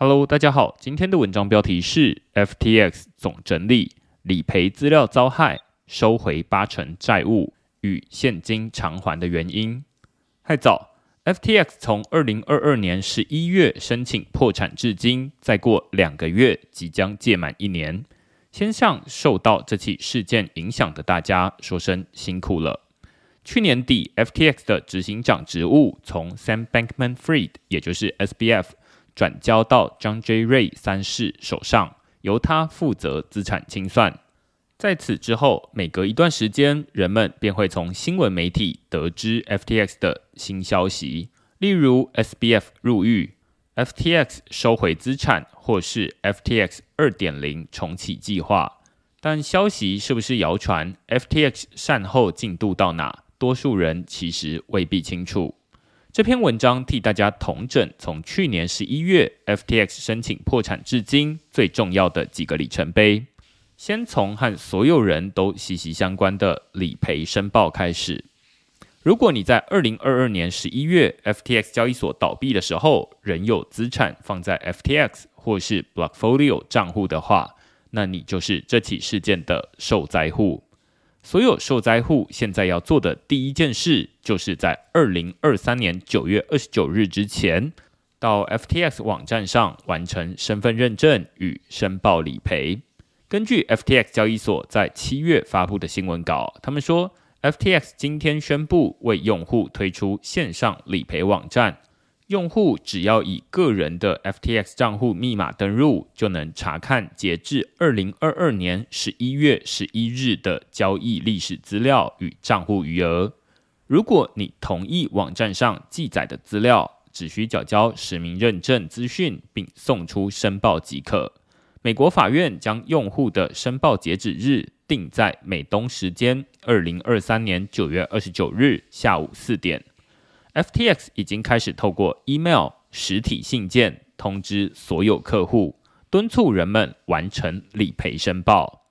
Hello，大家好，今天的文章标题是 FTX 总整理理赔资料遭害，收回八成债务与现金偿还的原因。太早，FTX 从二零二二年十一月申请破产至今，再过两个月即将届满一年。先向受到这起事件影响的大家说声辛苦了。去年底，FTX 的执行长职务从 Sam Bankman-Fried，也就是 SBF。转交到张 J. Ray 三世手上，由他负责资产清算。在此之后，每隔一段时间，人们便会从新闻媒体得知 FTX 的新消息，例如 SBF 入狱、FTX 收回资产，或是 FTX 二点零重启计划。但消息是不是谣传？FTX 善后进度到哪？多数人其实未必清楚。这篇文章替大家统整从去年十一月 FTX 申请破产至今最重要的几个里程碑。先从和所有人都息息相关的理赔申报开始。如果你在二零二二年十一月 FTX 交易所倒闭的时候仍有资产放在 FTX 或是 Blockfolio 账户的话，那你就是这起事件的受灾户。所有受灾户现在要做的第一件事，就是在二零二三年九月二十九日之前，到 FTX 网站上完成身份认证与申报理赔。根据 FTX 交易所在七月发布的新闻稿，他们说，FTX 今天宣布为用户推出线上理赔网站。用户只要以个人的 FTX 账户密码登入，就能查看截至二零二二年十一月十一日的交易历史资料与账户余额。如果你同意网站上记载的资料，只需缴交实名认证资讯，并送出申报即可。美国法院将用户的申报截止日定在美东时间二零二三年九月二十九日下午四点。FTX 已经开始透过 email、实体信件通知所有客户，敦促人们完成理赔申报。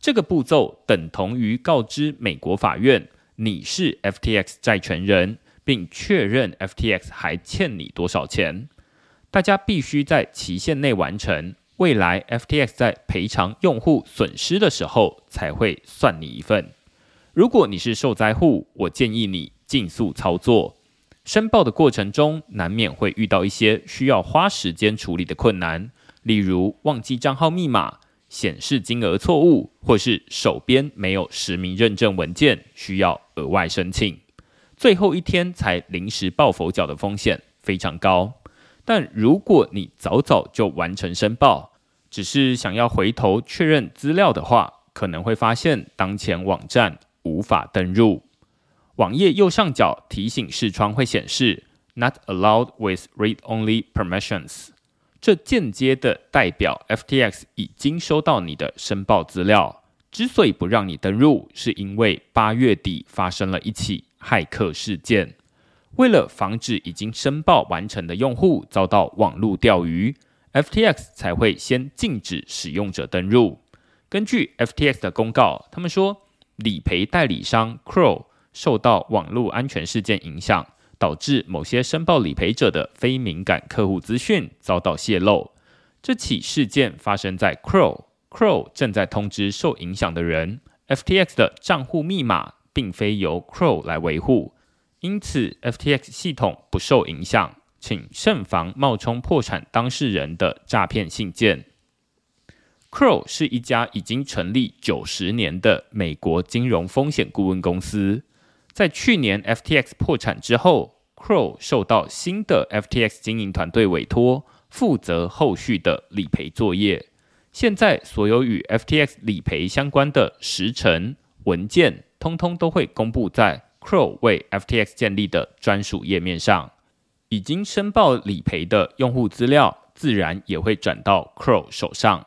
这个步骤等同于告知美国法院你是 FTX 债权人，并确认 FTX 还欠你多少钱。大家必须在期限内完成，未来 FTX 在赔偿用户损失的时候才会算你一份。如果你是受灾户，我建议你。尽速操作申报的过程中，难免会遇到一些需要花时间处理的困难，例如忘记账号密码、显示金额错误，或是手边没有实名认证文件，需要额外申请。最后一天才临时抱佛脚的风险非常高。但如果你早早就完成申报，只是想要回头确认资料的话，可能会发现当前网站无法登入。网页右上角提醒视窗会显示 “Not allowed with read-only permissions”，这间接的代表 FTX 已经收到你的申报资料。之所以不让你登入，是因为八月底发生了一起骇客事件。为了防止已经申报完成的用户遭到网络钓鱼，FTX 才会先禁止使用者登入。根据 FTX 的公告，他们说理赔代理商 Crow。受到网络安全事件影响，导致某些申报理赔者的非敏感客户资讯遭到泄露。这起事件发生在 Crow，Crow 正在通知受影响的人，FTX 的账户密码并非由 Crow 来维护，因此 FTX 系统不受影响，请慎防冒充破产当事人的诈骗信件。Crow 是一家已经成立九十年的美国金融风险顾问公司。在去年 FTX 破产之后，Crow 受到新的 FTX 经营团队委托，负责后续的理赔作业。现在，所有与 FTX 理赔相关的时程文件，通通都会公布在 Crow 为 FTX 建立的专属页面上。已经申报理赔的用户资料，自然也会转到 Crow 手上。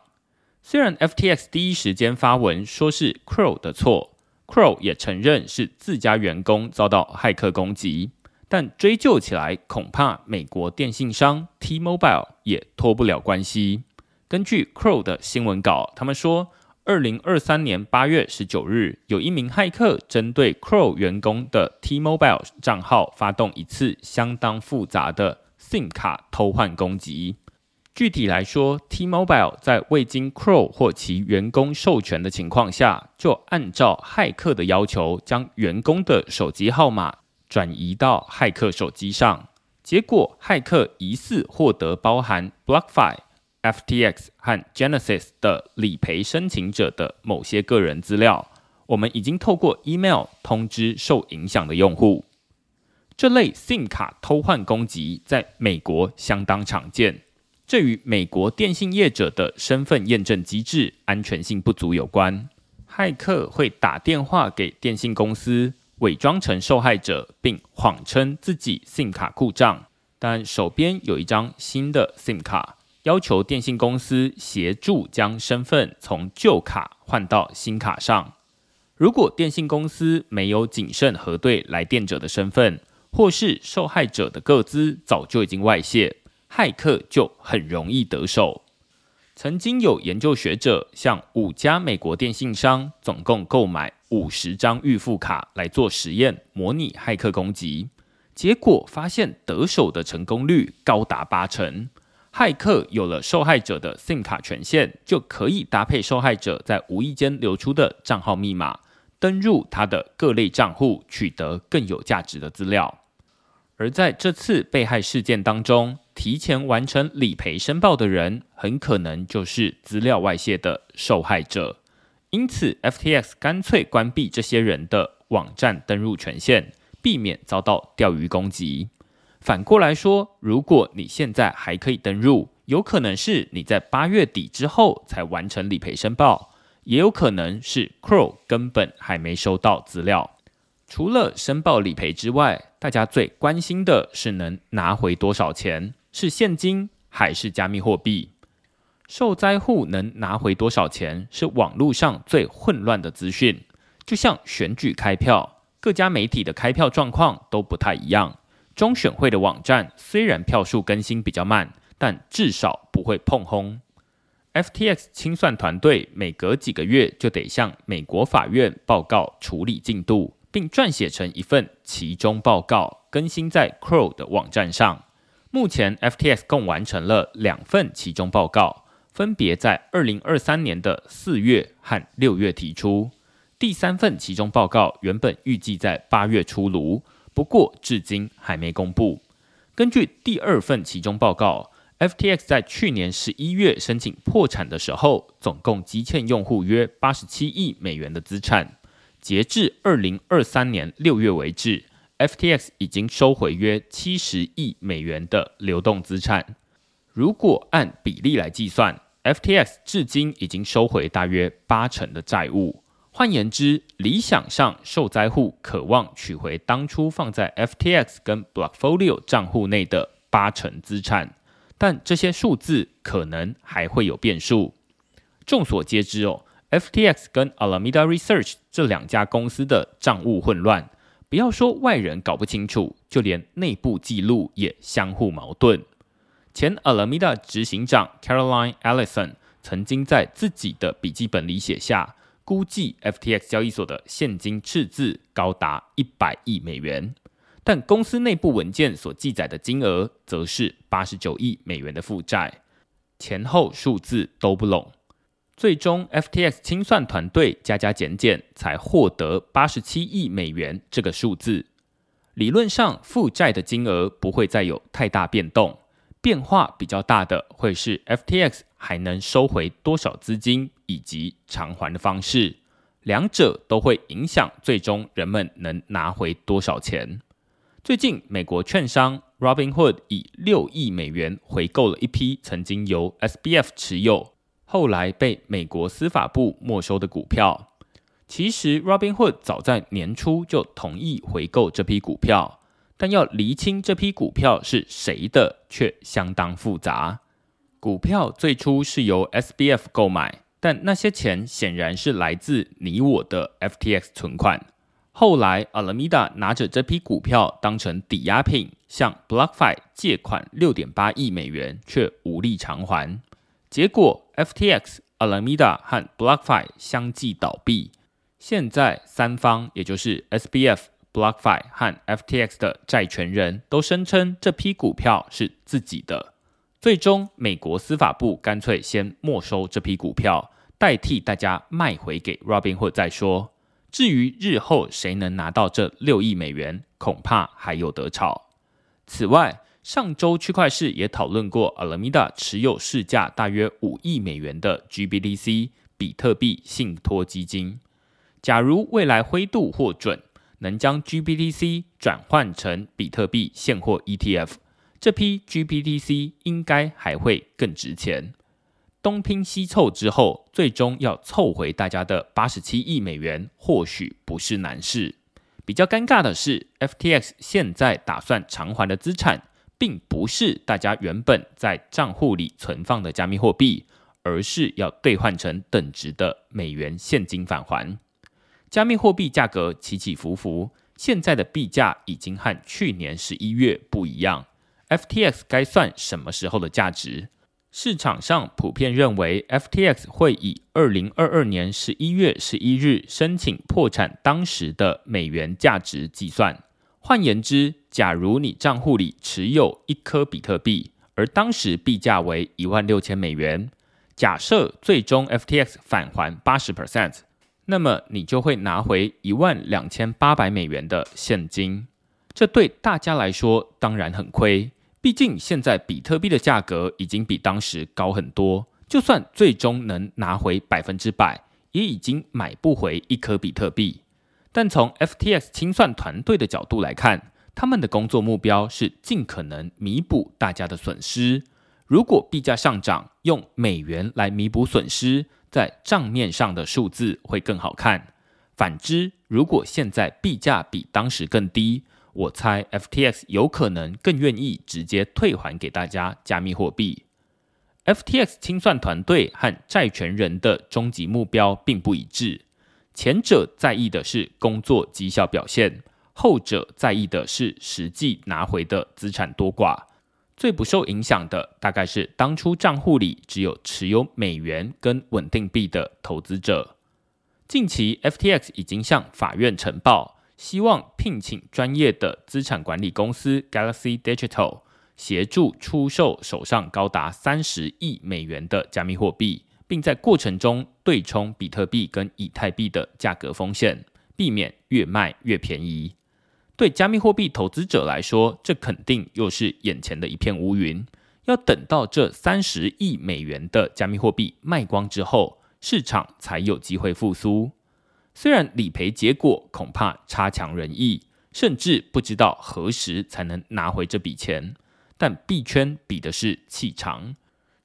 虽然 FTX 第一时间发文说是 Crow 的错。Crow 也承认是自家员工遭到骇客攻击，但追究起来恐怕美国电信商 T-Mobile 也脱不了关系。根据 Crow 的新闻稿，他们说，二零二三年八月十九日，有一名骇客针对 Crow 员工的 T-Mobile 账号发动一次相当复杂的 SIM 卡偷换攻击。具体来说，T-Mobile 在未经 Crow 或其员工授权的情况下，就按照骇客的要求，将员工的手机号码转移到骇客手机上。结果，骇客疑似获得包含 BlockFi、FTX 和 Genesis 的理赔申请者的某些个人资料。我们已经透过 email 通知受影响的用户。这类 SIM 卡偷换攻击在美国相当常见。这与美国电信业者的身份验证机制安全性不足有关。骇客会打电话给电信公司，伪装成受害者，并谎称自己 SIM 卡故障，但手边有一张新的 SIM 卡，要求电信公司协助将身份从旧卡换到新卡上。如果电信公司没有谨慎核对来电者的身份，或是受害者的个资早就已经外泄。骇客就很容易得手。曾经有研究学者向五家美国电信商总共购买五十张预付卡来做实验，模拟骇客攻击，结果发现得手的成功率高达八成。骇客有了受害者的 SIM 卡权限，就可以搭配受害者在无意间流出的账号密码，登入他的各类账户，取得更有价值的资料。而在这次被害事件当中，提前完成理赔申报的人，很可能就是资料外泄的受害者。因此，FTX 干脆关闭这些人的网站登录权限，避免遭到钓鱼攻击。反过来说，如果你现在还可以登入，有可能是你在八月底之后才完成理赔申报，也有可能是 Crow 根本还没收到资料。除了申报理赔之外，大家最关心的是能拿回多少钱？是现金还是加密货币？受灾户能拿回多少钱？是网络上最混乱的资讯。就像选举开票，各家媒体的开票状况都不太一样。中选会的网站虽然票数更新比较慢，但至少不会碰轰。FTX 清算团队每隔几个月就得向美国法院报告处理进度。并撰写成一份其中报告，更新在 Crow 的网站上。目前，FTX 共完成了两份其中报告，分别在二零二三年的四月和六月提出。第三份其中报告原本预计在八月出炉，不过至今还没公布。根据第二份其中报告，FTX 在去年十一月申请破产的时候，总共积欠用户约八十七亿美元的资产。截至二零二三年六月为止，FTX 已经收回约七十亿美元的流动资产。如果按比例来计算，FTX 至今已经收回大约八成的债务。换言之，理想上受灾户渴望取回当初放在 FTX 跟 Blockfolio 账户内的八成资产，但这些数字可能还会有变数。众所皆知哦。FTX 跟 Alameda Research 这两家公司的账务混乱，不要说外人搞不清楚，就连内部记录也相互矛盾。前 Alameda 执行长 Caroline Ellison 曾经在自己的笔记本里写下，估计 FTX 交易所的现金赤字高达一百亿美元，但公司内部文件所记载的金额则是八十九亿美元的负债，前后数字都不拢。最终，FTX 清算团队加加减减，才获得八十七亿美元这个数字。理论上，负债的金额不会再有太大变动，变化比较大的会是 FTX 还能收回多少资金以及偿还的方式，两者都会影响最终人们能拿回多少钱。最近，美国券商 Robinhood 以六亿美元回购了一批曾经由 SBF 持有。后来被美国司法部没收的股票，其实 Robinhood 早在年初就同意回购这批股票，但要厘清这批股票是谁的却相当复杂。股票最初是由 SBF 购买，但那些钱显然是来自你我的 FTX 存款。后来 Alameda 拿着这批股票当成抵押品，向 BlockFi 借款六点八亿美元，却无力偿还。结果，FTX、Alameda 和 BlockFi 相继倒闭。现在，三方也就是 SBF、BlockFi 和 FTX 的债权人都声称这批股票是自己的。最终，美国司法部干脆先没收这批股票，代替大家卖回给 Robinhood 再说。至于日后谁能拿到这六亿美元，恐怕还有得吵。此外，上周区块市也讨论过，Alameda 持有市价大约五亿美元的 GBTC 比特币信托基金。假如未来灰度获准，能将 GBTC 转换成比特币现货 ETF。这批 GPTC 应该还会更值钱。东拼西凑之后，最终要凑回大家的八十七亿美元，或许不是难事。比较尴尬的是，FTX 现在打算偿还的资产，并不是大家原本在账户里存放的加密货币，而是要兑换成等值的美元现金返还。加密货币价格起起伏伏，现在的币价已经和去年十一月不一样。FTX 该算什么时候的价值？市场上普遍认为，FTX 会以二零二二年十一月十一日申请破产当时的美元价值计算。换言之，假如你账户里持有一颗比特币，而当时币价为一万六千美元，假设最终 FTX 返还八十 percent，那么你就会拿回一万两千八百美元的现金。这对大家来说当然很亏。毕竟现在比特币的价格已经比当时高很多，就算最终能拿回百分之百，也已经买不回一颗比特币。但从 FTX 清算团队的角度来看，他们的工作目标是尽可能弥补大家的损失。如果币价上涨，用美元来弥补损失，在账面上的数字会更好看。反之，如果现在币价比当时更低，我猜 FTX 有可能更愿意直接退还给大家加密货币。FTX 清算团队和债权人的终极目标并不一致，前者在意的是工作绩效表现，后者在意的是实际拿回的资产多寡。最不受影响的大概是当初账户里只有持有美元跟稳定币的投资者。近期 FTX 已经向法院呈报。希望聘请专业的资产管理公司 Galaxy Digital 协助出售手上高达三十亿美元的加密货币，并在过程中对冲比特币跟以太币的价格风险，避免越卖越便宜。对加密货币投资者来说，这肯定又是眼前的一片乌云。要等到这三十亿美元的加密货币卖光之后，市场才有机会复苏。虽然理赔结果恐怕差强人意，甚至不知道何时才能拿回这笔钱，但币圈比的是气场。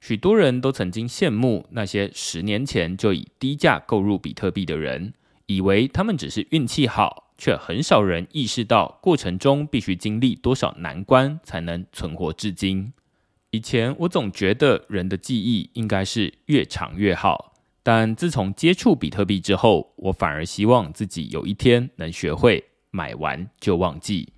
许多人都曾经羡慕那些十年前就以低价购入比特币的人，以为他们只是运气好，却很少人意识到过程中必须经历多少难关才能存活至今。以前我总觉得人的记忆应该是越长越好。但自从接触比特币之后，我反而希望自己有一天能学会买完就忘记。